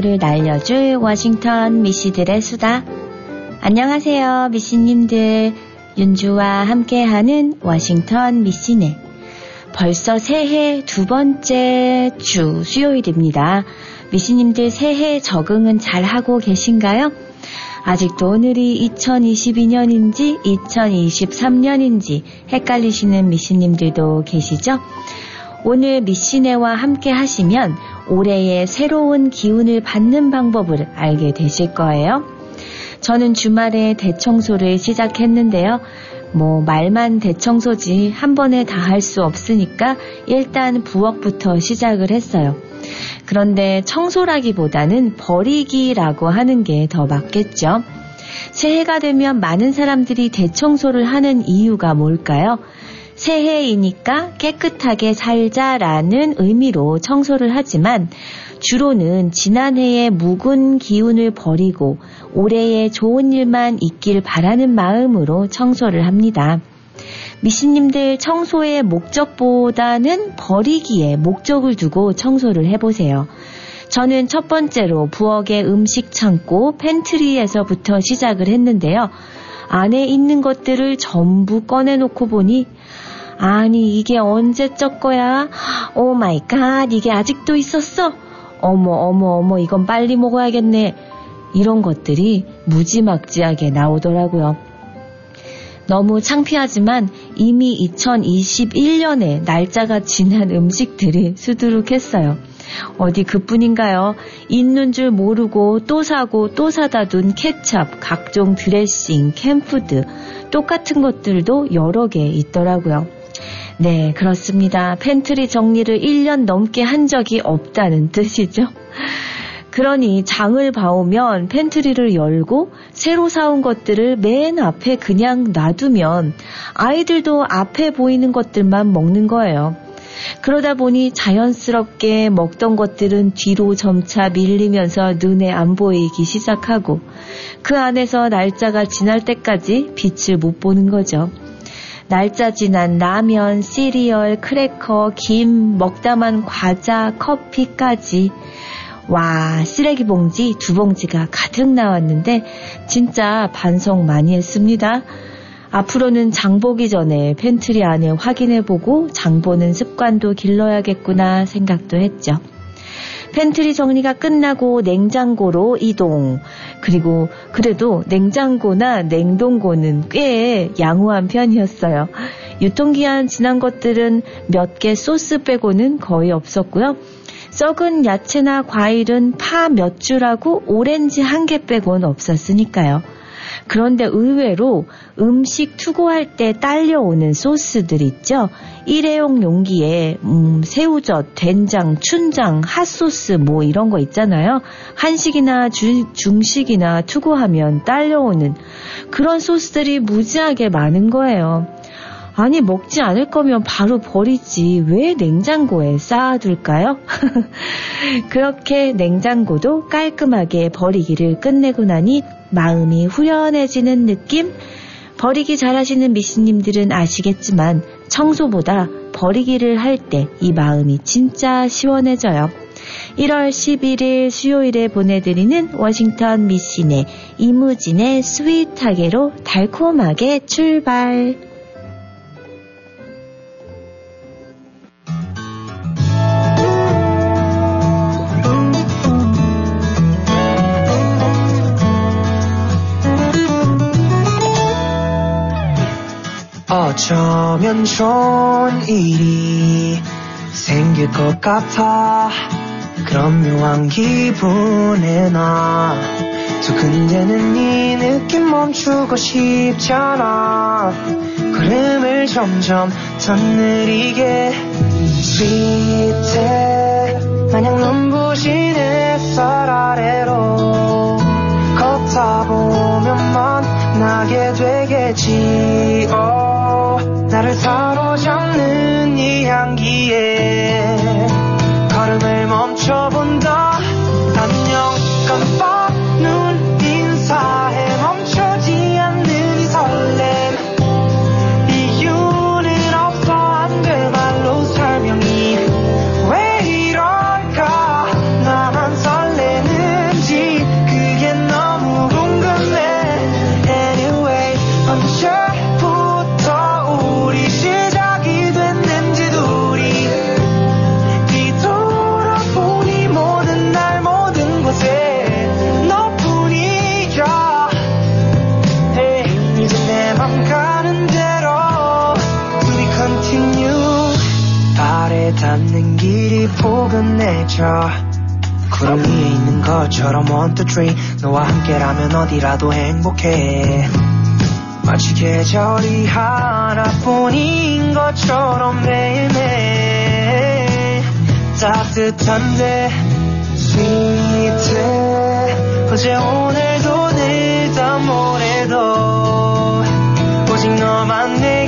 오후를 날려줄 워싱턴 미씨들의 수다. 안녕하세요, 미씨님들. 윤주와 함께하는 워싱턴 미씨네. 벌써 새해 두 번째 주 수요일입니다. 미씨님들 새해 적응은 잘 하고 계신가요? 아직도 오늘이 2022년인지 2023년인지 헷갈리시는 미씨님들도 계시죠? 오늘 미씨네와 함께 하시면 올해의 새로운 기운을 받는 방법을 알게 되실 거예요. 저는 주말에 대청소를 시작했는데요. 뭐 말만 대청소지 한 번에 다 할 수 없으니까 일단 부엌부터 시작을 했어요. 그런데 청소라기보다는 버리기라고 하는 게 더 맞겠죠. 새해가 되면 많은 사람들이 대청소를 하는 이유가 뭘까요? 새해이니까 깨끗하게 살자라는 의미로 청소를 하지만 주로는 지난해의 묵은 기운을 버리고 올해의 좋은 일만 있길 바라는 마음으로 청소를 합니다. 미신님들 청소의 목적보다는 버리기에 목적을 두고 청소를 해보세요. 저는 첫 번째로 부엌의 음식 창고 팬트리에서부터 시작을 했는데요. 안에 있는 것들을 전부 꺼내놓고 보니 아니 이게 언제적 거야? Oh my God 이게 아직도 있었어? 어머 어머 어머 이건 빨리 먹어야겠네. 이런 것들이 무지막지하게 나오더라고요. 너무 창피하지만 이미 2021년에 날짜가 지난 음식들이 수두룩했어요. 어디 그뿐인가요? 있는 줄 모르고 또 사고 또 사다 둔 케첩, 각종 드레싱, can food, 똑같은 것들도 여러 개 있더라고요. 네, 그렇습니다. 팬트리 정리를 1년 넘게 한 적이 없다는 뜻이죠. 그러니 장을 봐오면 pantry를 열고 새로 사온 것들을 맨 앞에 그냥 놔두면 아이들도 앞에 보이는 것들만 먹는 거예요. 그러다 보니 자연스럽게 먹던 것들은 뒤로 점차 밀리면서 눈에 안 보이기 시작하고 그 안에서 날짜가 지날 때까지 빛을 못 보는 거죠. 날짜 지난 라면, 시리얼, 크래커, 김, 먹다만 과자, 커피까지. 와, 쓰레기 봉지 두 봉지가 가득 나왔는데 진짜 반성 많이 했습니다. 앞으로는 장 보기 전에 팬트리 안에 확인해보고 장 보는 습관도 길러야겠구나 생각도 했죠. 팬트리 정리가 끝나고 냉장고로 이동. 그리고 그래도 냉장고나 냉동고는 꽤 양호한 편이었어요. 유통기한 지난 것들은 몇 개 소스 빼고는 거의 없었고요. 썩은 야채나 과일은 파 몇 줄하고 오렌지 한 개 빼고는 없었으니까요. 그런데 의외로 음식 to go할 때 딸려오는 소스들 있죠. 일회용 용기에 음, 새우젓, 된장, 춘장, 핫소스 뭐 이런 거 있잖아요. 한식이나 주, 중식이나 투고하면 딸려오는 그런 소스들이 무지하게 많은 거예요. 아니 먹지 않을 거면 바로 버리지 왜 냉장고에 쌓아둘까요? 그렇게 냉장고도 깔끔하게 버리기를 끝내고 나니 마음이 후련해지는 느낌? 버리기 잘하시는 미신님들은 아시겠지만 청소보다 버리기를 할 때 이 마음이 진짜 시원해져요. 1월 11일 수요일에 보내드리는 워싱턴 미신의 이무진의 스윗하게로 달콤하게 출발. 어쩌면 좋은 일이 생길 것 같아. 그런 묘한 기분에 나 두근대는 이 느낌 멈추고 싶잖아. 걸음을 점점 더 느리게 스윗해 마냥 눈부신 햇살 아래로 걷다 보면 만나게 되겠지. oh, 어디라도 행복해. 마치 계절이 하나뿐인 것처럼 매일매일 따뜻한데 스윗해. 어제 오늘도 내일도 모레도 오직 너만 내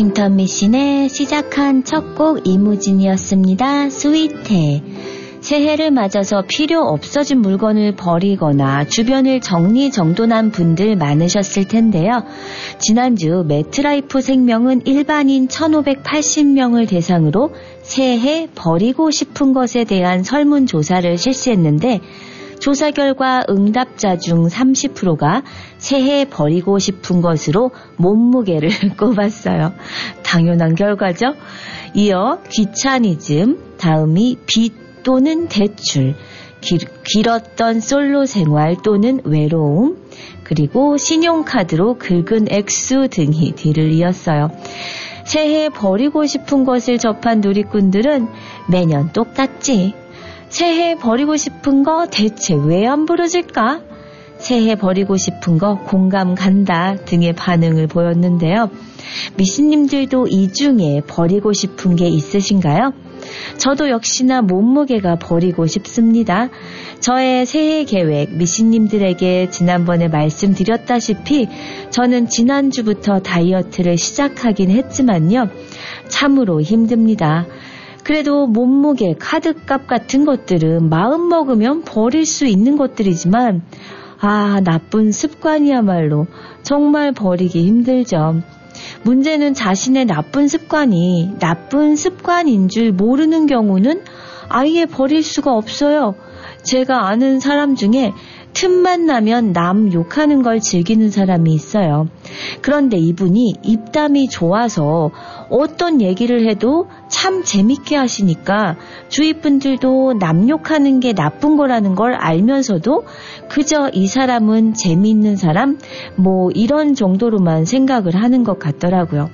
워싱턴 미신의 시작한 첫 곡 이무진이었습니다. 스위트해. 새해를 맞아서 필요 없어진 물건을 버리거나 주변을 정리정돈한 분들 많으셨을 텐데요. 지난주 매트라이프 생명은 일반인 1580명을 대상으로 새해 버리고 싶은 것에 대한 설문조사를 실시했는데 조사 결과 응답자 중 30%가 새해 버리고 싶은 것으로 몸무게를 꼽았어요. 당연한 결과죠. 이어 귀차니즘, 다음이 빚 또는 대출, 길, 길었던 솔로 생활 또는 외로움, 그리고 신용카드로 긁은 액수 등이 뒤를 이었어요. 새해 버리고 싶은 것을 접한 누리꾼들은 매년 똑같지. 새해 버리고 싶은 거 대체 왜 안 부러질까? 새해 버리고 싶은 거 공감 간다 등의 반응을 보였는데요. 미신님들도 이 중에 버리고 싶은 게 있으신가요? 저도 역시나 몸무게가 버리고 싶습니다. 저의 새해 계획 미신님들에게 지난번에 말씀드렸다시피 저는 지난주부터 다이어트를 시작하긴 했지만요. 참으로 힘듭니다. 그래도 몸무게, 카드값 같은 것들은 마음 먹으면 버릴 수 있는 것들이지만 아, 나쁜 습관이야말로 정말 버리기 힘들죠. 문제는 자신의 나쁜 습관이 나쁜 습관인 줄 모르는 경우는 아예 버릴 수가 없어요. 제가 아는 사람 중에 틈만 나면 남 욕하는 걸 즐기는 사람이 있어요. 그런데 이분이 입담이 좋아서 어떤 얘기를 해도 참 재밌게 하시니까 주위 분들도 남 욕하는 게 나쁜 거라는 걸 알면서도 그저 이 사람은 재미있는 사람 뭐 이런 정도로만 생각을 하는 것 같더라고요.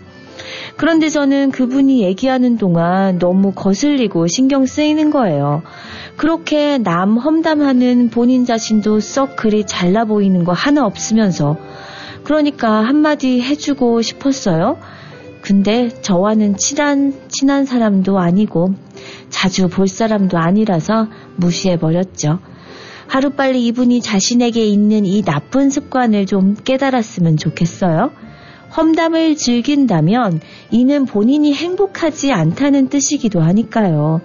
그런데 저는 그분이 얘기하는 동안 너무 거슬리고 신경 쓰이는 거예요. 그렇게 남 험담하는 본인 자신도 썩 그리 잘나 보이는 거 하나 없으면서 그러니까 한마디 해주고 싶었어요. 근데 저와는 친한, 친한 사람도 아니고 자주 볼 사람도 아니라서 무시해버렸죠. 하루빨리 이분이 자신에게 있는 이 나쁜 습관을 좀 깨달았으면 좋겠어요. 험담을 즐긴다면 이는 본인이 행복하지 않다는 뜻이기도 하니까요.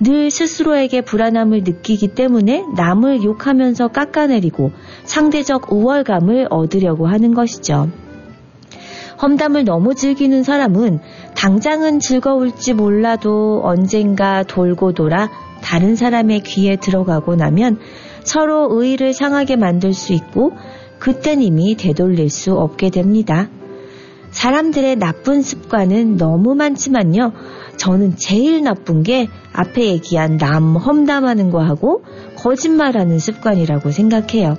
늘 스스로에게 불안함을 느끼기 때문에 남을 욕하면서 깎아내리고 상대적 우월감을 얻으려고 하는 것이죠. 험담을 너무 즐기는 사람은 당장은 즐거울지 몰라도 언젠가 돌고 돌아 다른 사람의 귀에 들어가고 나면 서로 의의를 상하게 만들 수 있고 그땐 이미 되돌릴 수 없게 됩니다. 사람들의 나쁜 습관은 너무 많지만요. 저는 제일 나쁜 게 앞에 얘기한 남 험담하는 거 하고 거짓말하는 습관이라고 생각해요.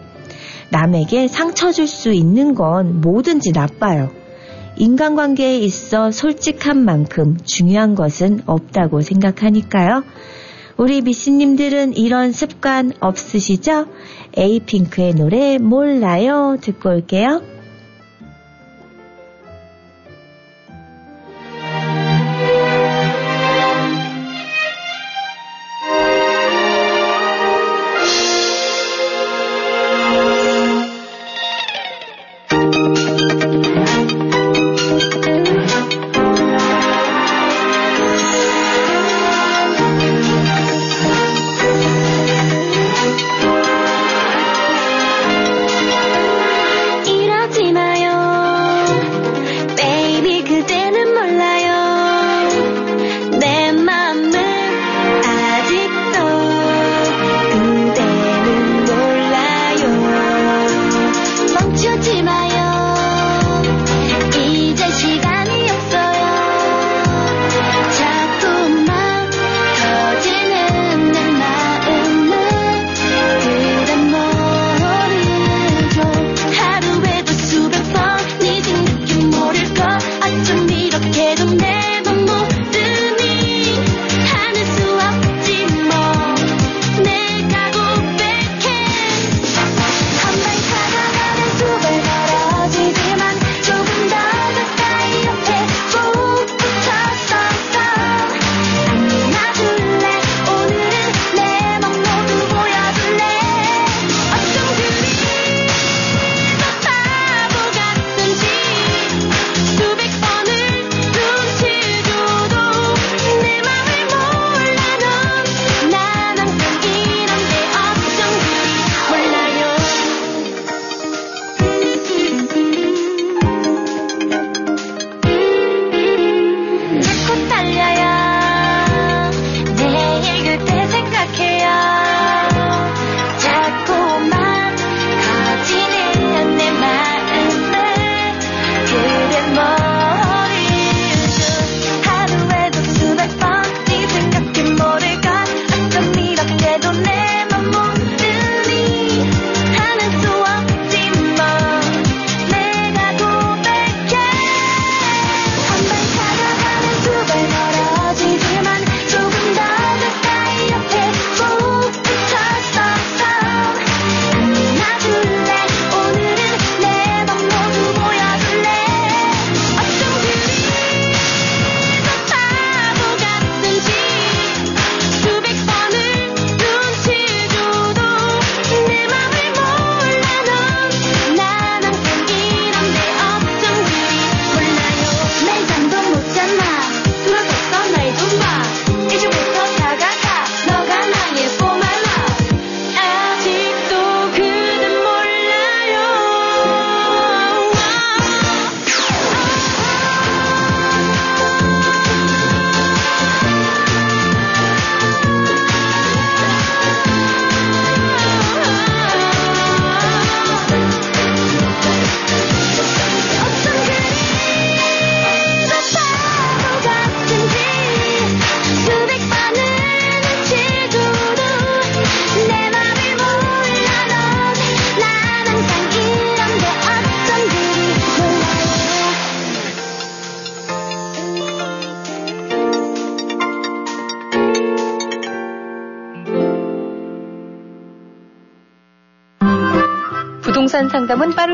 남에게 상처 줄 수 있는 건 뭐든지 나빠요. 인간관계에 있어 솔직한 만큼 중요한 것은 없다고 생각하니까요. 우리 미씨님들은 이런 습관 없으시죠? 에이핑크의 노래 몰라요 듣고 올게요.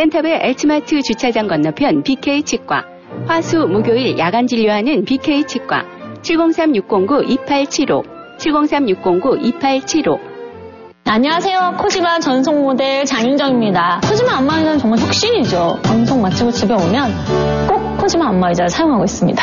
센터베 엘츠마트 주차장 건너편 BK 치과. 화수 목요일 야간 진료하는 BK 치과. 703-609-2875. 703-609-2875. 안녕하세요. 코지마 전속 모델 장윤정입니다. 코지마 안마의자는 정말 혁신이죠. 방송 마치고 집에 오면 꼭 코지마 안마의자를 사용하고 있습니다.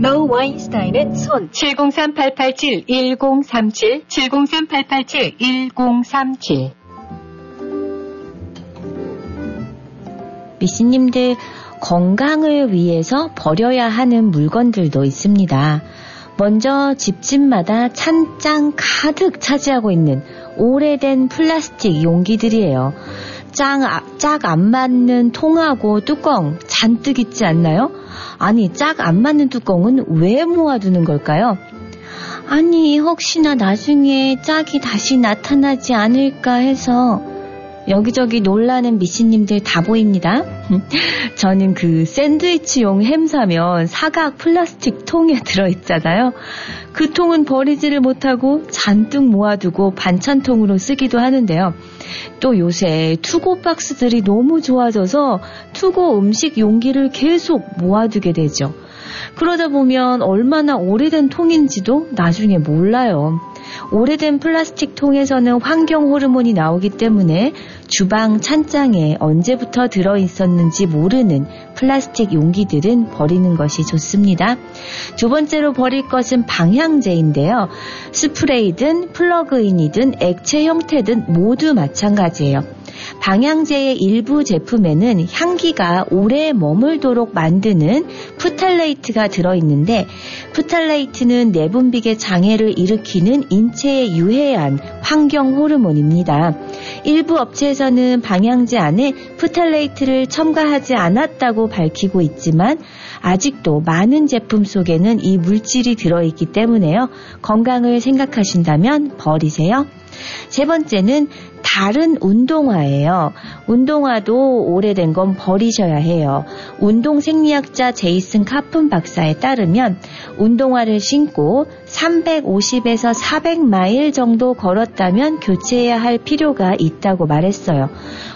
로우 와인스타인 앤 손 703-887-1037 703-887-1037 미씨님들 건강을 위해서 버려야 하는 물건들도 있습니다. 먼저 집집마다 찬장 가득 차지하고 있는 오래된 플라스틱 용기들이에요. 짝안 맞는 통하고 뚜껑 잔뜩 있지 않나요? 아니, 짝 안 맞는 뚜껑은 왜 모아두는 걸까요? 아니, 혹시나 나중에 짝이 다시 나타나지 않을까 해서 여기저기 놀라는 미씨님들 다 보입니다. 저는 그 샌드위치용 햄 사면 사각 플라스틱 통에 들어있잖아요. 그 통은 버리지를 못하고 잔뜩 모아두고 반찬통으로 쓰기도 하는데요. 또 요새 투고 박스들이 너무 좋아져서 투고 음식 용기를 계속 모아두게 되죠. 그러다 보면 얼마나 오래된 통인지도 나중에 몰라요. 오래된 플라스틱 통에서는 환경 호르몬이 나오기 때문에 주방 찬장에 언제부터 들어 있었는지 모르는 플라스틱 용기들은 버리는 것이 좋습니다. 두 번째로 버릴 것은 방향제인데요. 스프레이든 플러그인이든 액체 형태든 모두 마찬가지예요. 방향제의 일부 제품에는 향기가 오래 머물도록 만드는 프탈레이트가 들어있는데 프탈레이트는 내분비계 장애를 일으키는 인체에 유해한 환경 호르몬입니다. 일부 업체에서는 방향제 안에 프탈레이트를 첨가하지 않았다고 밝히고 있지만 아직도 많은 제품 속에는 이 물질이 들어있기 때문에요. 건강을 생각하신다면 버리세요. 세 번째는 닳은 운동화예요. 운동화도 오래된 건 버리셔야 해요. 운동 생리학자 제이슨 카픈 박사에 따르면 운동화를 신고 350에서 400마일 정도 걸었다면 교체해야 할 필요가 있다고 말했어요.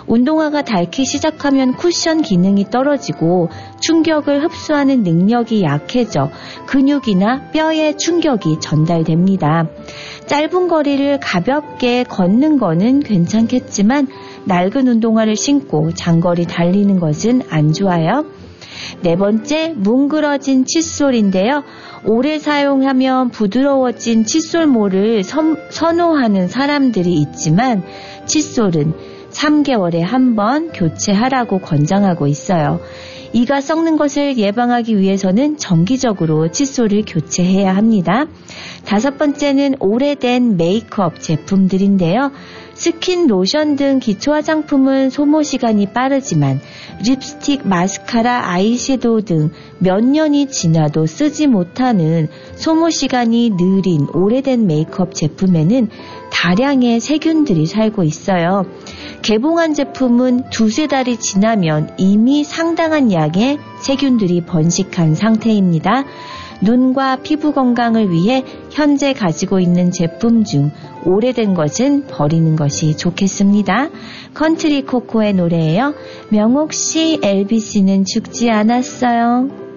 운동화가 닳기 시작하면 쿠션 기능이 떨어지고 충격을 흡수하는 능력이 약해져 근육이나 뼈에 충격이 전달됩니다. 짧은 거리를 가볍게 걷는 거는 괜찮겠지만 낡은 운동화를 신고 장거리 달리는 것은 안 좋아요. 네 번째, 뭉그러진 칫솔인데요. 오래 사용하면 부드러워진 칫솔모를 선, 선호하는 사람들이 있지만 칫솔은 3개월에 한 번 교체하라고 권장하고 있어요. 이가 썩는 것을 예방하기 위해서는 정기적으로 칫솔을 교체해야 합니다. 다섯 번째는 오래된 메이크업 제품들인데요. 스킨, 로션 등 기초 화장품은 소모 시간이 빠르지만 립스틱, 마스카라, 아이섀도우 등 몇 년이 지나도 쓰지 못하는 소모 시간이 느린 오래된 메이크업 제품에는 다량의 세균들이 살고 있어요. 개봉한 제품은 두세 달이 지나면 이미 상당한 양의 세균들이 번식한 상태입니다. 눈과 피부 건강을 위해 현재 가지고 있는 제품 중 오래된 것은 버리는 것이 좋겠습니다. 컨츄리 꼬꼬의 노래예요. 명옥 씨, 엘비스는 죽지 않았어요.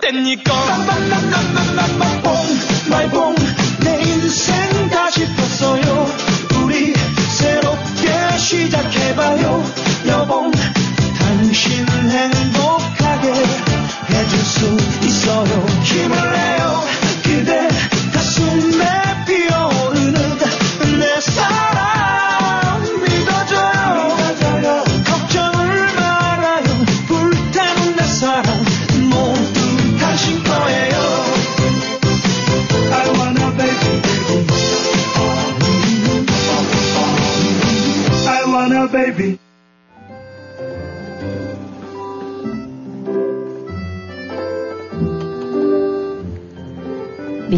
定義講。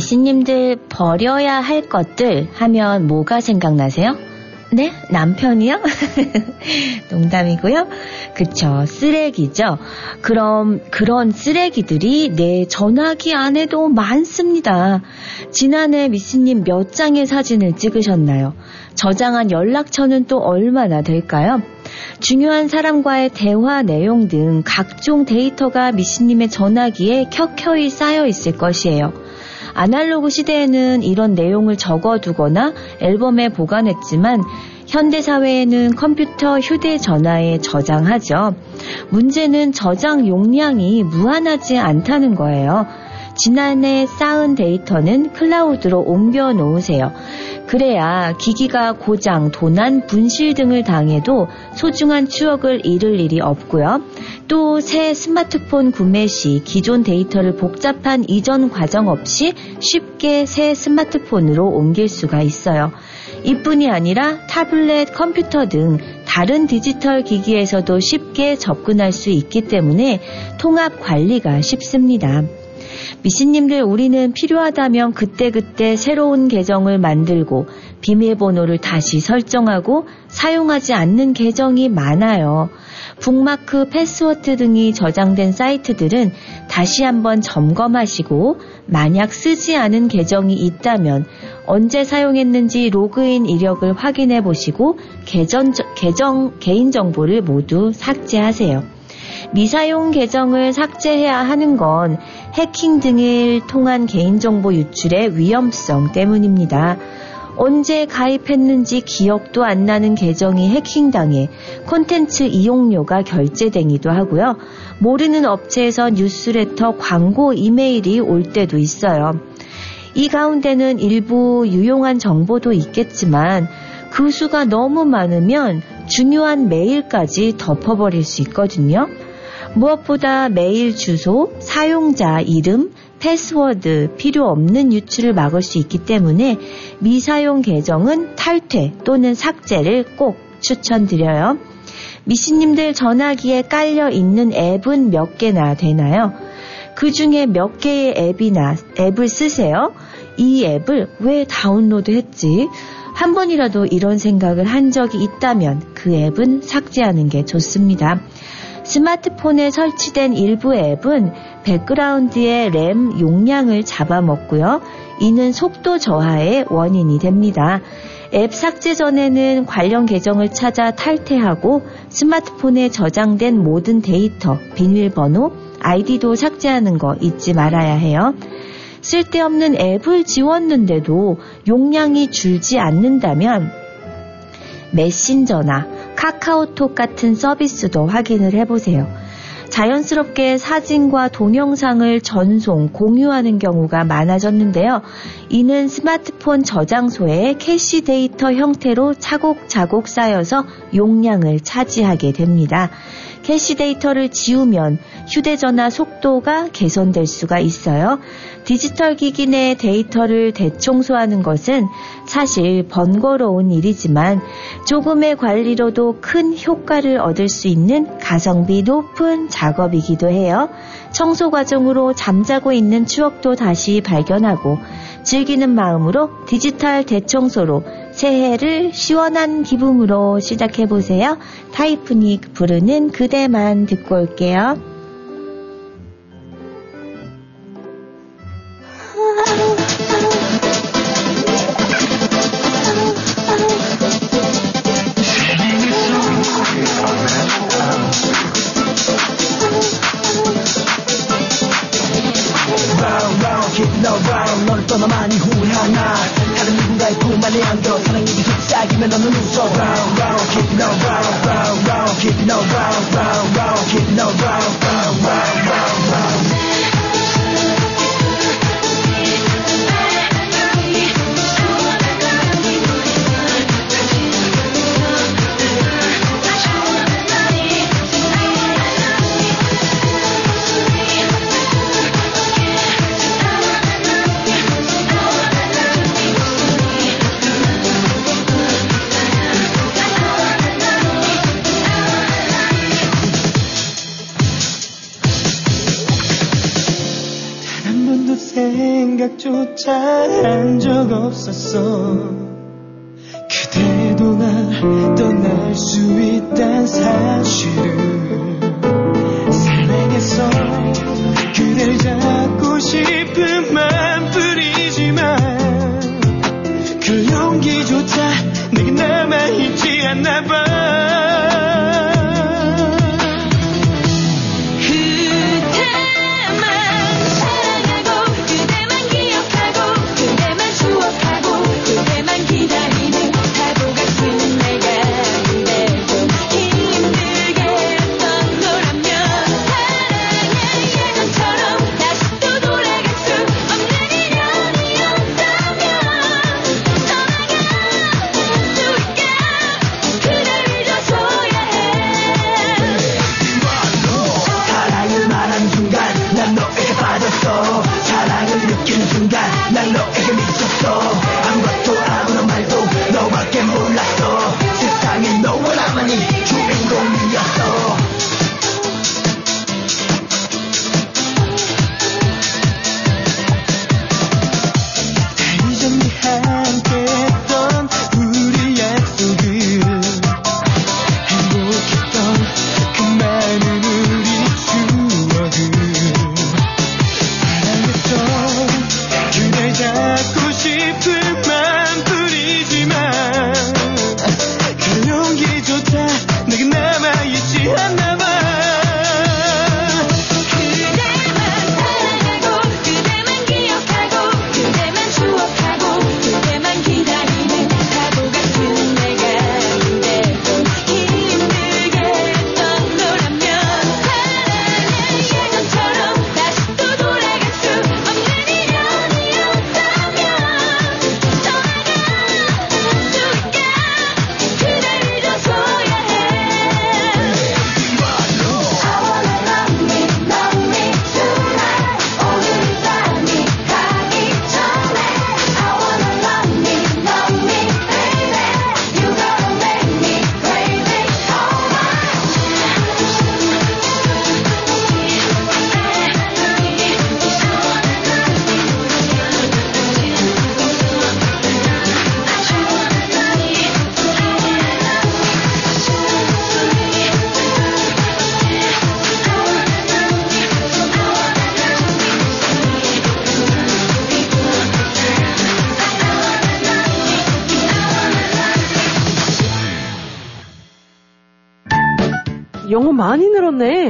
예수님들 버려야 할 것들 하면 뭐가 생각나세요? 네? 남편이요? 농담이고요. 그쵸. 쓰레기죠. 그럼 그런 쓰레기들이 내 전화기 안에도 많습니다. 지난해 미스님 몇 장의 사진을 찍으셨나요? 저장한 연락처는 또 얼마나 될까요? 중요한 사람과의 대화 내용 등 각종 데이터가 미신님의 전화기에 켜켜이 쌓여 있을 것이에요. 아날로그 시대에는 이런 내용을 적어두거나 앨범에 보관했지만 현대 사회에는 컴퓨터, 휴대전화에 저장하죠. 문제는 저장 용량이 무한하지 않다는 거예요. 지난해 쌓은 데이터는 클라우드로 옮겨 놓으세요. 그래야 기기가 고장, 도난, 분실 등을 당해도 소중한 추억을 잃을 일이 없고요. 또 새 스마트폰 구매 시 기존 데이터를 복잡한 이전 과정 없이 쉽게 새 스마트폰으로 옮길 수가 있어요. 이뿐이 아니라 타블렛, 컴퓨터 등 다른 디지털 기기에서도 쉽게 접근할 수 있기 때문에 통합 관리가 쉽습니다. 미신님들 우리는 필요하다면 그때그때 새로운 계정을 만들고 비밀번호를 다시 설정하고 사용하지 않는 계정이 많아요. 북마크, 패스워드 등이 저장된 사이트들은 다시 한번 점검하시고 만약 쓰지 않은 계정이 있다면 언제 사용했는지 로그인 이력을 확인해 보시고 계정, 계정 개인정보를 모두 삭제하세요. 미사용 계정을 삭제해야 하는 건 해킹 등을 통한 개인정보 유출의 위험성 때문입니다. 언제 가입했는지 기억도 안 나는 계정이 해킹당해 콘텐츠 이용료가 결제되기도 하고요. 모르는 업체에서 뉴스레터 광고 이메일이 올 때도 있어요. 이 가운데는 일부 유용한 정보도 있겠지만 그 수가 너무 많으면 중요한 메일까지 덮어버릴 수 있거든요. 무엇보다 메일 주소, 사용자 이름, 패스워드 필요 없는 유출을 막을 수 있기 때문에 미사용 계정은 탈퇴 또는 삭제를 꼭 추천드려요. 미씨님들 전화기에 깔려 있는 앱은 몇 개나 되나요? 그 중에 몇 개의 앱이나 앱을 쓰세요? 이 앱을 왜 다운로드 했지? 한 번이라도 이런 생각을 한 적이 있다면 그 앱은 삭제하는 게 좋습니다. 스마트폰에 설치된 일부 앱은 백그라운드의 램 용량을 잡아먹고요. 이는 속도 저하의 원인이 됩니다. 앱 삭제 전에는 관련 계정을 찾아 탈퇴하고 스마트폰에 저장된 모든 데이터, 비밀번호, 아이디도 삭제하는 거 잊지 말아야 해요. 쓸데없는 앱을 지웠는데도 용량이 줄지 않는다면 메신저나 카카오톡 같은 서비스도 확인을 해보세요. 자연스럽게 사진과 동영상을 전송, 공유하는 경우가 많아졌는데요. 이는 스마트폰 저장소에 캐시 데이터 형태로 차곡차곡 쌓여서 용량을 차지하게 됩니다. 캐시 데이터를 지우면 휴대전화 속도가 개선될 수가 있어요. 디지털 기기 내 데이터를 대청소하는 것은 사실 번거로운 일이지만 조금의 관리로도 큰 효과를 얻을 수 있는 가성비 높은 작업이기도 해요. 청소 과정으로 잠자고 있는 추억도 다시 발견하고 즐기는 마음으로 디지털 대청소로 새해를 시원한 기분으로 시작해보세요. 타이프닉 부르는 그대만 듣고 올게요. 영어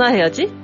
화해야지.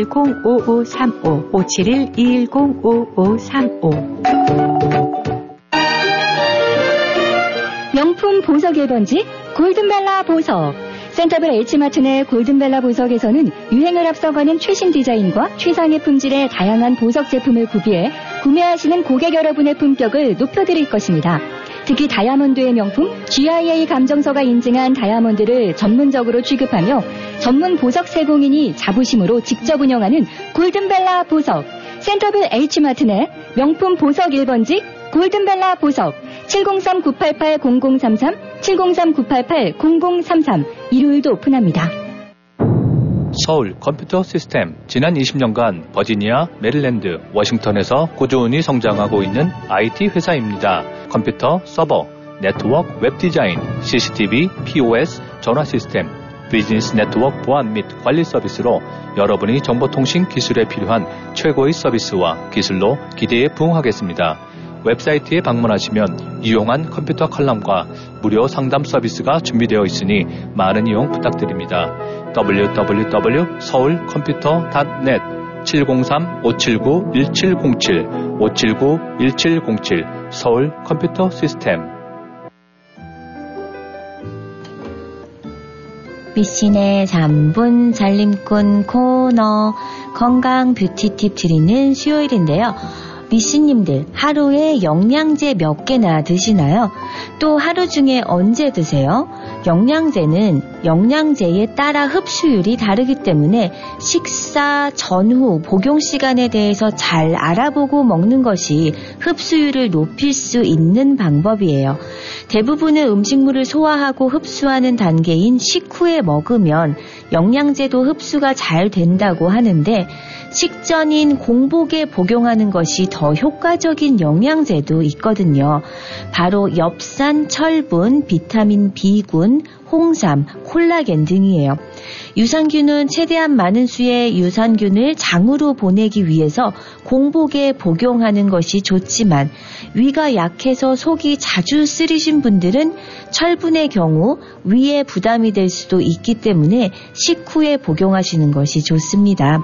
571-210-5535 571-210-5535 명품 보석 1번지 골든벨라 보석. 센터블 H마트 내 골든벨라 보석에서는 유행을 앞서가는 최신 디자인과 최상의 품질의 다양한 보석 제품을 구비해 구매하시는 고객 여러분의 품격을 높여드릴 것입니다. 특히 다이아몬드의 명품 GIA 감정서가 인증한 다이아몬드를 전문적으로 취급하며 전문 보석 세공인이 자부심으로 직접 운영하는 골든벨라 보석. 센터빌 H마트 내 명품 보석 1번지 골든벨라 보석 703-988-0033 703-988-0033 일요일도 오픈합니다. 서울 컴퓨터 시스템 지난 20년간 버지니아, 메릴랜드, 워싱턴에서 꾸준히 성장하고 있는 IT 회사입니다. 컴퓨터, 서버, 네트워크, 웹 디자인, CCTV, POS, 전화 시스템, 비즈니스 네트워크 보안 및 관리 서비스로 여러분이 정보통신 기술에 필요한 최고의 서비스와 기술로 기대에 부응하겠습니다. 웹사이트에 방문하시면 유용한 컴퓨터 칼럼과 무료 상담 서비스가 준비되어 있으니 많은 이용 부탁드립니다. www.서울컴퓨터.net 703-579-1707 579-1707 서울 컴퓨터 시스템 미신의 3분 잘림꾼 코너 건강 뷰티팁 드리는 수요일인데요. 미씨님들 하루에 영양제 몇 개나 드시나요? 또 하루 중에 언제 드세요? 영양제는 영양제에 따라 흡수율이 다르기 때문에 식사 전후 복용 시간에 대해서 잘 알아보고 먹는 것이 흡수율을 높일 수 있는 방법이에요. 대부분의 음식물을 소화하고 흡수하는 단계인 식후에 먹으면 영양제도 흡수가 잘 된다고 하는데 식전인 공복에 복용하는 것이 더 효과적인 영양제도 있거든요. 바로 엽산, 철분, 비타민 B군, 홍삼, 콜라겐 등이에요. 유산균은 최대한 많은 수의 유산균을 장으로 보내기 위해서 공복에 복용하는 것이 좋지만 위가 약해서 속이 자주 쓰리신 분들은 철분의 경우 위에 부담이 될 수도 있기 때문에 식후에 복용하시는 것이 좋습니다.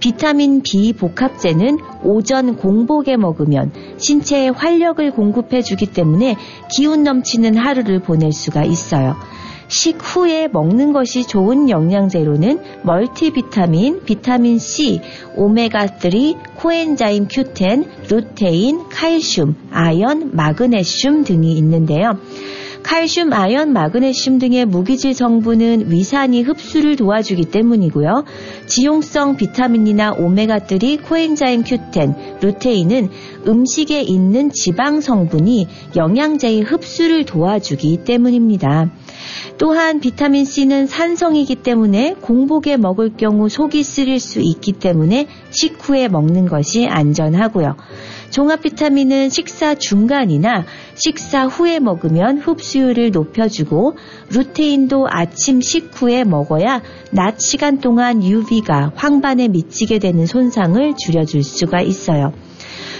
비타민 B 복합제는 오전 공복에 먹으면 신체에 활력을 공급해 주기 때문에 기운 넘치는 하루를 보낼 수가 있어요. 식후에 먹는 것이 좋은 영양제로는 멀티비타민, 비타민 C, 오메가3, 코엔자임 Q10, 루테인, 칼슘, 아연, 마그네슘 등이 있는데요. 칼슘, 아연, 마그네슘 등의 무기질 성분은 위산이 흡수를 도와주기 때문이고요. 지용성 비타민이나 오메가3, 코엔자임 Q10, 루테인은 음식에 있는 지방 성분이 영양제의 흡수를 도와주기 때문입니다. 또한 비타민C는 산성이기 때문에 공복에 먹을 경우 속이 쓰릴 수 있기 때문에 식후에 먹는 것이 안전하고요. 종합 비타민은 식사 중간이나 식사 후에 먹으면 흡수율을 높여주고 루테인도 아침 식후에 먹어야 낮 시간 동안 UV가 황반에 미치게 되는 손상을 줄여줄 수가 있어요.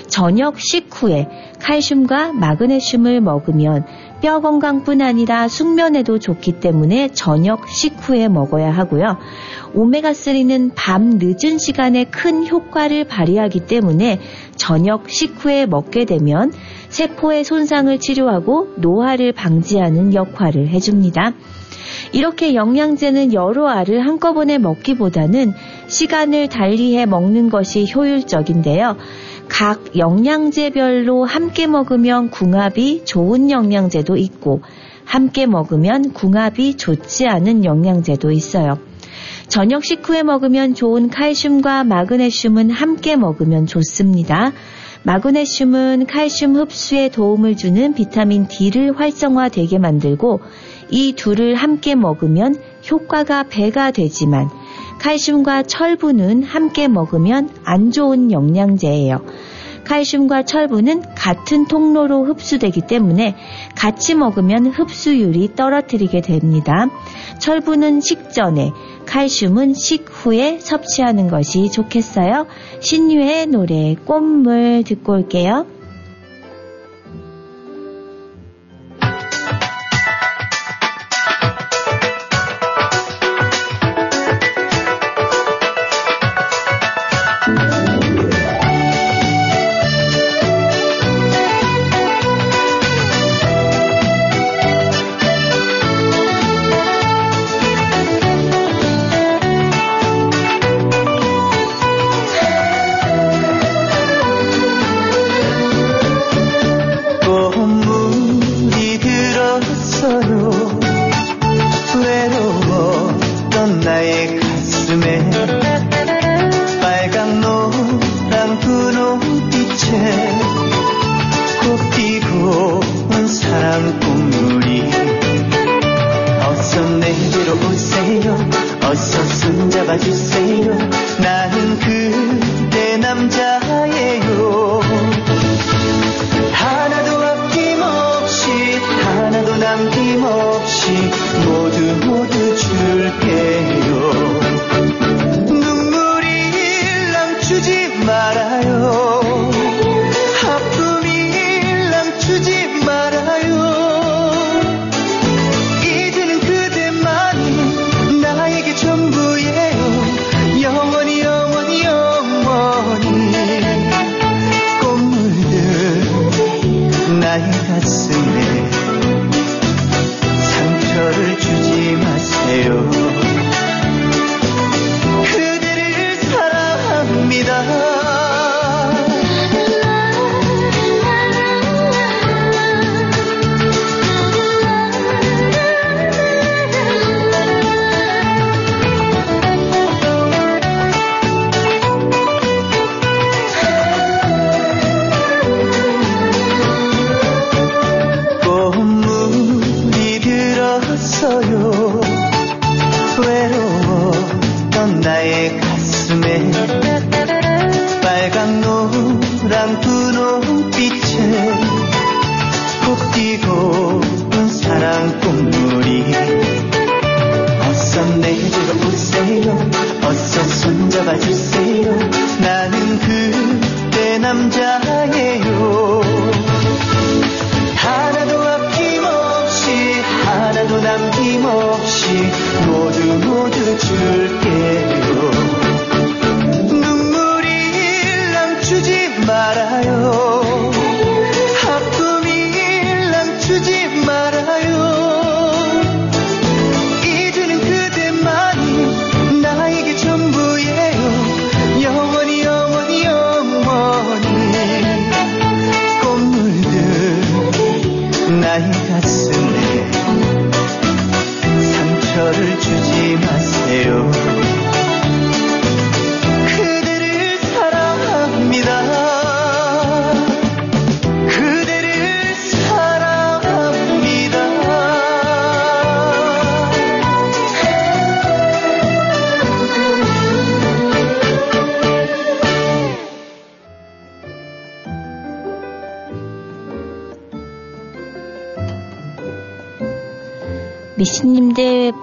저녁 식후에 칼슘과 마그네슘을 먹으면 뼈 건강뿐 아니라 숙면에도 좋기 때문에 저녁 식후에 먹어야 하고요. 오메가3는 밤 늦은 시간에 큰 효과를 발휘하기 때문에 저녁 식후에 먹게 되면 세포의 손상을 치료하고 노화를 방지하는 역할을 해줍니다. 이렇게 영양제는 여러 알을 한꺼번에 먹기보다는 시간을 달리해 먹는 것이 효율적인데요. 각 영양제별로 함께 먹으면 궁합이 좋은 영양제도 있고 함께 먹으면 궁합이 좋지 않은 영양제도 있어요. 저녁 식후에 먹으면 좋은 칼슘과 마그네슘은 함께 먹으면 좋습니다. 마그네슘은 칼슘 흡수에 도움을 주는 비타민 D를 활성화되게 만들고 이 둘을 함께 먹으면 효과가 배가 되지만 칼슘과 철분은 함께 먹으면 안 좋은 영양제예요. 칼슘과 철분은 같은 통로로 흡수되기 때문에 같이 먹으면 흡수율이 떨어뜨리게 됩니다. 철분은 식전에, 칼슘은 식후에 섭취하는 것이 좋겠어요. 신유의 노래 꽃물 듣고 올게요.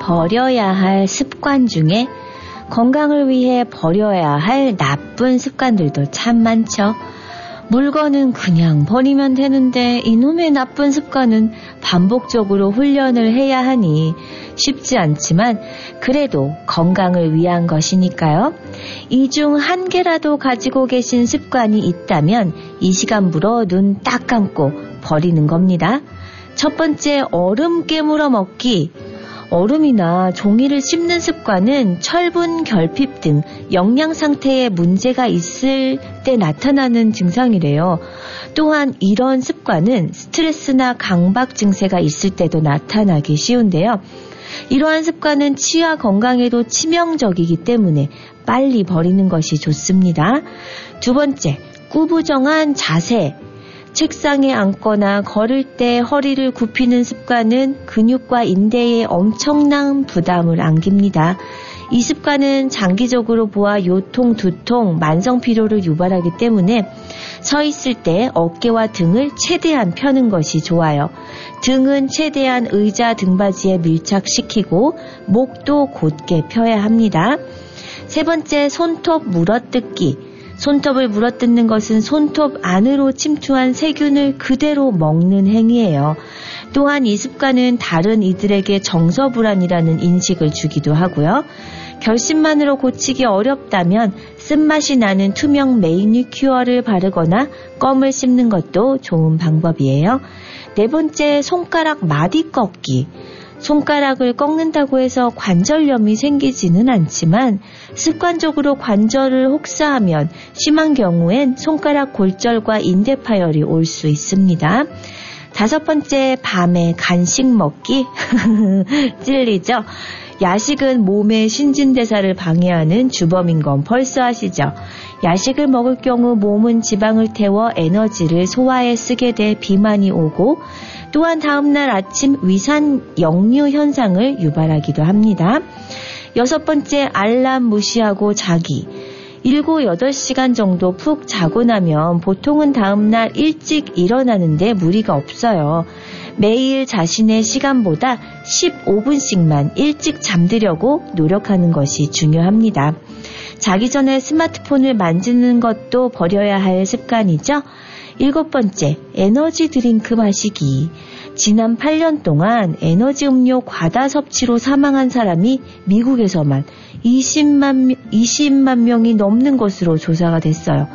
버려야 할 습관 중에 건강을 위해 버려야 할 나쁜 습관들도 참 많죠. 물건은 그냥 버리면 되는데 이놈의 나쁜 습관은 반복적으로 훈련을 해야 하니 쉽지 않지만 그래도 건강을 위한 것이니까요. 이 중 한 개라도 가지고 계신 습관이 있다면 이 시간부로 눈 딱 감고 버리는 겁니다. 첫 번째 얼음 깨물어 먹기. 얼음이나 종이를 씹는 습관은 철분 결핍 등 영양 상태에 문제가 있을 때 나타나는 증상이래요. 또한 이런 습관은 스트레스나 강박 증세가 있을 때도 나타나기 쉬운데요. 이러한 습관은 치아 건강에도 치명적이기 때문에 빨리 버리는 것이 좋습니다. 두 번째, 꾸부정한 자세. 책상에 앉거나 걸을 때 허리를 굽히는 습관은 근육과 인대에 엄청난 부담을 안깁니다. 이 습관은 장기적으로 보아 요통, 두통, 만성 피로를 유발하기 때문에 서 있을 때 어깨와 등을 최대한 펴는 것이 좋아요. 등은 최대한 의자 등받이에 밀착시키고 목도 곧게 펴야 합니다. 세 번째, 손톱 물어뜯기. 손톱을 물어뜯는 것은 손톱 안으로 침투한 세균을 그대로 먹는 행위예요. 또한 이 습관은 다른 이들에게 정서 불안이라는 인식을 주기도 하고요. 결심만으로 고치기 어렵다면 쓴맛이 나는 투명 매니큐어를 바르거나 껌을 씹는 것도 좋은 방법이에요. 네 번째, 손가락 마디 꺾기. 손가락을 꺾는다고 해서 관절염이 생기지는 않지만 습관적으로 관절을 혹사하면 심한 경우엔 손가락 골절과 인대 파열이 올 수 있습니다. 다섯 번째, 밤에 간식 먹기. 찔리죠? 야식은 몸의 신진대사를 방해하는 주범인 건 벌써 아시죠? 야식을 먹을 경우 몸은 지방을 태워 에너지를 소화에 쓰게 돼 비만이 오고 또한 다음날 아침 위산 역류 현상을 유발하기도 합니다. 여섯 번째 알람 무시하고 자기. 7, 8시간 정도 푹 자고 나면 보통은 다음날 일찍 일어나는데 무리가 없어요. 매일 자신의 시간보다 15분씩만 일찍 잠들려고 노력하는 것이 중요합니다. 자기 전에 스마트폰을 만지는 것도 버려야 할 습관이죠. 일곱 번째, 에너지 드링크 마시기. 지난 8년 동안 에너지 음료 과다 섭취로 사망한 사람이 미국에서만 20만, 20만 명이 넘는 것으로 조사가 됐어요.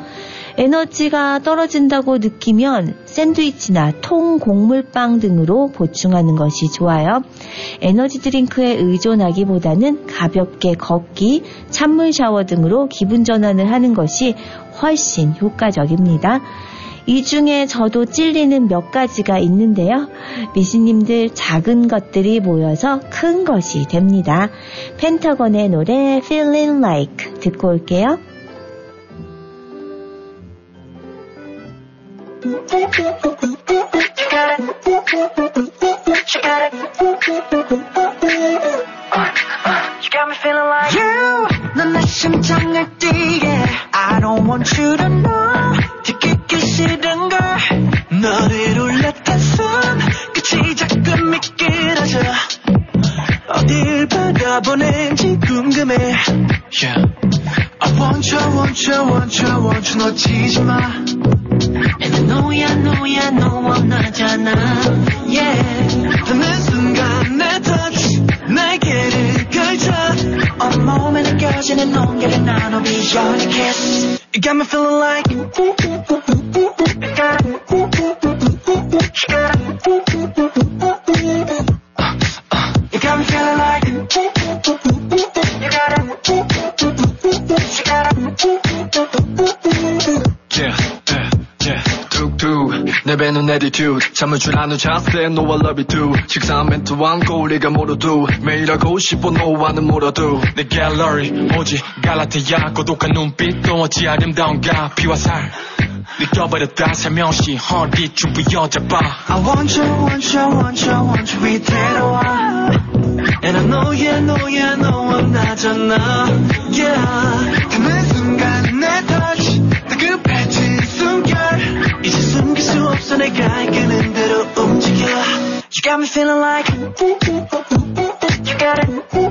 에너지가 떨어진다고 느끼면 샌드위치나 통 곡물빵 등으로 보충하는 것이 좋아요. 에너지 드링크에 의존하기보다는 가볍게 걷기, 찬물 샤워 등으로 기분 전환을 하는 것이 훨씬 효과적입니다. 이 중에 저도 찔리는 몇 가지가 있는데요. 미신님들 작은 것들이 모여서 큰 것이 됩니다. 펜타곤의 노래 Feeling Like 듣고 올게요. You got me feeling like you 넌내 심장을 뛰게 I don't want you to attitude 잠을 줄 아는 자세 No I love you too. 식상한 멘트 왕고 우리가 모르도 매일 하고 싶어 너와는 몰아도. 내 갤러리 오직 갈라테야 고독한 눈빛 또 어찌 아름다운가? 피와 살. 느껴버렸다 살며시 허리 쭉 부여잡아 I want you, want you, want you, want you 이대로와. And I know yeah, know yeah, know 나잖아. Yeah. 닿는 순간 내 touch 다급해진 숨결. 이제 숨 길 수 없어 내가 이끄는 대로 움직여 You got me feeling like You got it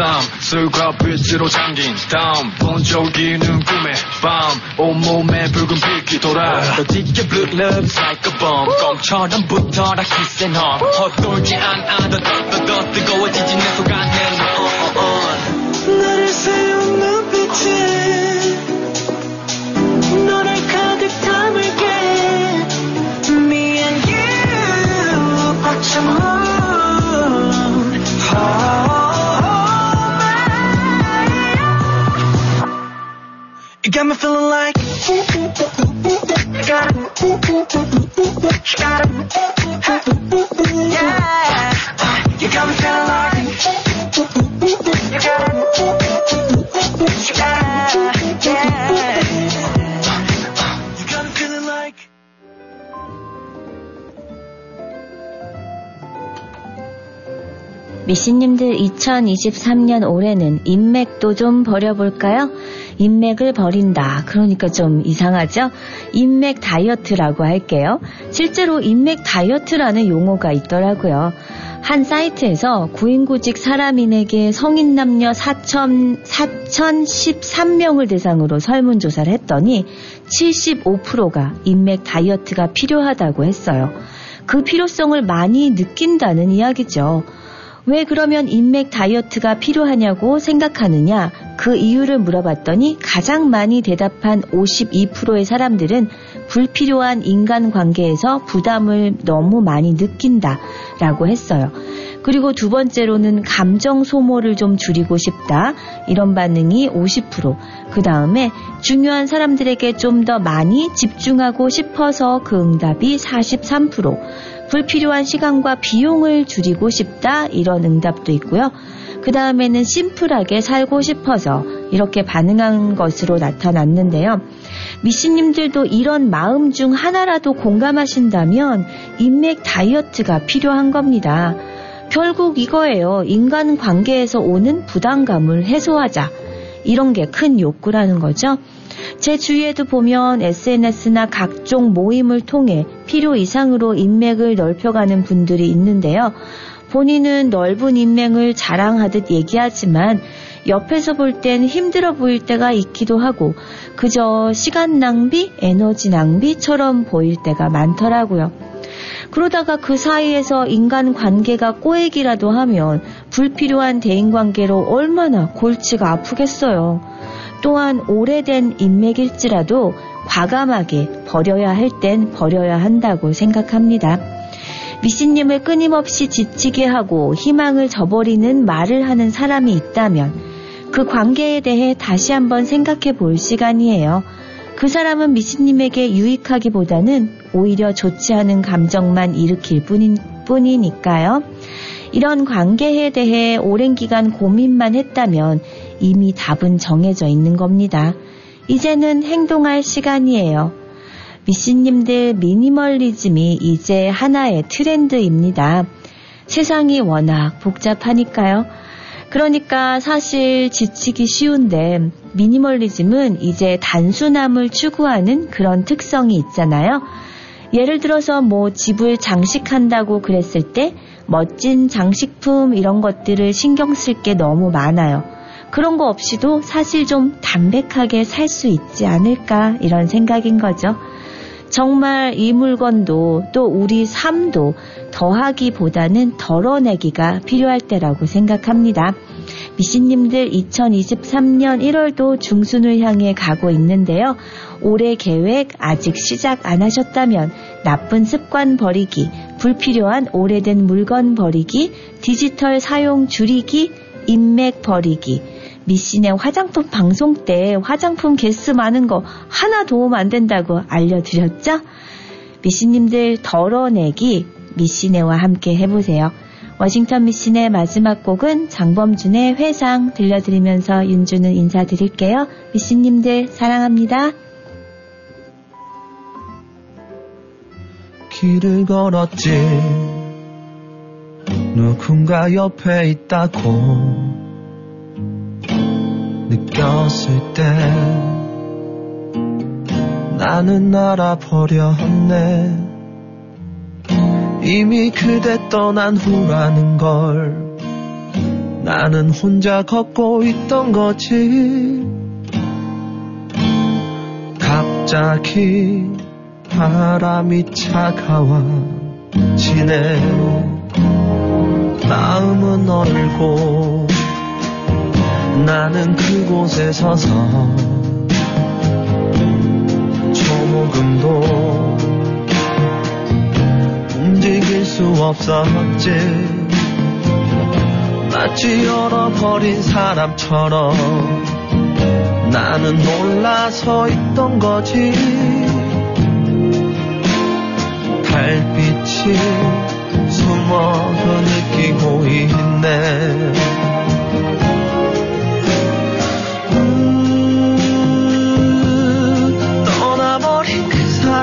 싸움 술과 빛으로 잠긴 다음 번쩍이는 꿈의 밤. 온몸에 붉은 빛이 돌아. 더 짙게 blue looks like a bomb 껌처럼 붙어라 kiss and hug 헛돌지 않아 더더더 뜨거워지지 내 속안에. 너를 세운 눈빛에 너를 가득 담을게. Me and you 벅찬 You got me feeling like You got it You got it Yeah You got me feeling like You got it You got it Yeah You got me feeling like 미씨님들 2023년 올해는 인맥도 좀 버려볼까요? 인맥을 버린다. 그러니까 좀 이상하죠? 인맥 다이어트라고 할게요. 실제로 인맥 다이어트라는 용어가 있더라고요. 한 사이트에서 구인구직 사람인에게 성인 남녀 4천, 4,013명을 대상으로 설문조사를 했더니 75%가 인맥 다이어트가 필요하다고 했어요. 그 필요성을 많이 느낀다는 이야기죠. 왜 그러면 인맥 다이어트가 필요하냐고 생각하느냐? 그 이유를 물어봤더니 가장 많이 대답한 52%의 사람들은 불필요한 인간 관계에서 부담을 너무 많이 느낀다 라고 했어요. 그리고 두 번째로는 감정 소모를 좀 줄이고 싶다. 이런 반응이 50%. 그 다음에 중요한 사람들에게 좀 더 많이 집중하고 싶어서 그 응답이 43%. 불필요한 시간과 비용을 줄이고 싶다. 이런 응답도 있고요. 그 다음에는 심플하게 살고 싶어서 이렇게 반응한 것으로 나타났는데요. 미씨님들도 이런 마음 중 하나라도 공감하신다면 인맥 다이어트가 필요한 겁니다. 결국 이거예요. 인간 관계에서 오는 부담감을 해소하자. 이런 게 큰 욕구라는 거죠. 제 주위에도 보면 SNS나 각종 모임을 통해 필요 이상으로 인맥을 넓혀가는 분들이 있는데요. 본인은 넓은 인맥을 자랑하듯 얘기하지만 옆에서 볼 땐 힘들어 보일 때가 있기도 하고 그저 시간 낭비, 에너지 낭비처럼 보일 때가 많더라고요. 그러다가 그 사이에서 인간 관계가 꼬이기라도 하면 불필요한 대인 관계로 얼마나 골치가 아프겠어요. 또한 오래된 인맥일지라도 과감하게 버려야 할 땐 버려야 한다고 생각합니다. 미씨님을 끊임없이 지치게 하고 희망을 저버리는 말을 하는 사람이 있다면 그 관계에 대해 다시 한번 생각해 볼 시간이에요. 그 사람은 미씨님에게 유익하기보다는 오히려 좋지 않은 감정만 일으킬 뿐인, 뿐이니까요. 이런 관계에 대해 오랜 기간 고민만 했다면 이미 답은 정해져 있는 겁니다. 이제는 행동할 시간이에요. 미씨님들 미니멀리즘이 이제 하나의 트렌드입니다. 세상이 워낙 복잡하니까요. 그러니까 사실 지치기 쉬운데 미니멀리즘은 이제 단순함을 추구하는 그런 특성이 있잖아요. 예를 들어서 뭐 집을 장식한다고 그랬을 때 멋진 장식품 이런 것들을 신경 쓸 게 너무 많아요. 그런 거 없이도 사실 좀 담백하게 살 수 있지 않을까 이런 생각인 거죠. 정말 이 물건도 또 우리 삶도 더하기보다는 덜어내기가 필요할 때라고 생각합니다. 미신님들 2023년 1월도 중순을 향해 가고 있는데요. 올해 계획 아직 시작 안 하셨다면 나쁜 습관 버리기, 불필요한 오래된 물건 버리기, 디지털 사용 줄이기, 인맥 버리기, 미신의 화장품 방송 때 화장품 개수 많은 거 하나 도움 안 된다고 알려드렸죠? 미신님들 덜어내기 미신애와 함께 해보세요. 워싱턴 미신의 마지막 곡은 장범준의 회상 들려드리면서 윤주는 인사드릴게요. 미신님들 사랑합니다. 길을 걸었지 누군가 옆에 있다고 느꼈을 때 나는 알아버렸네. 이미 그대 떠난 후라는 걸 나는 혼자 걷고 있던 거지. 갑자기 바람이 차가워지네 마음은 얼고 나는 그곳에 서서 조금도 움직일 수 없었지. 마치 얼어버린 사람처럼 나는 놀라서 있던 거지. 달빛이 숨어서 느끼고 있네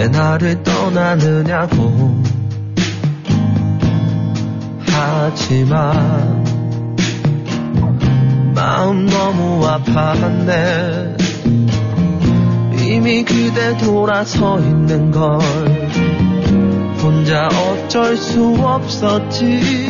왜 나를 떠나느냐고. 하지만 마음 너무 아팠네 이미 그대 돌아서 있는 걸 혼자 어쩔 수 없었지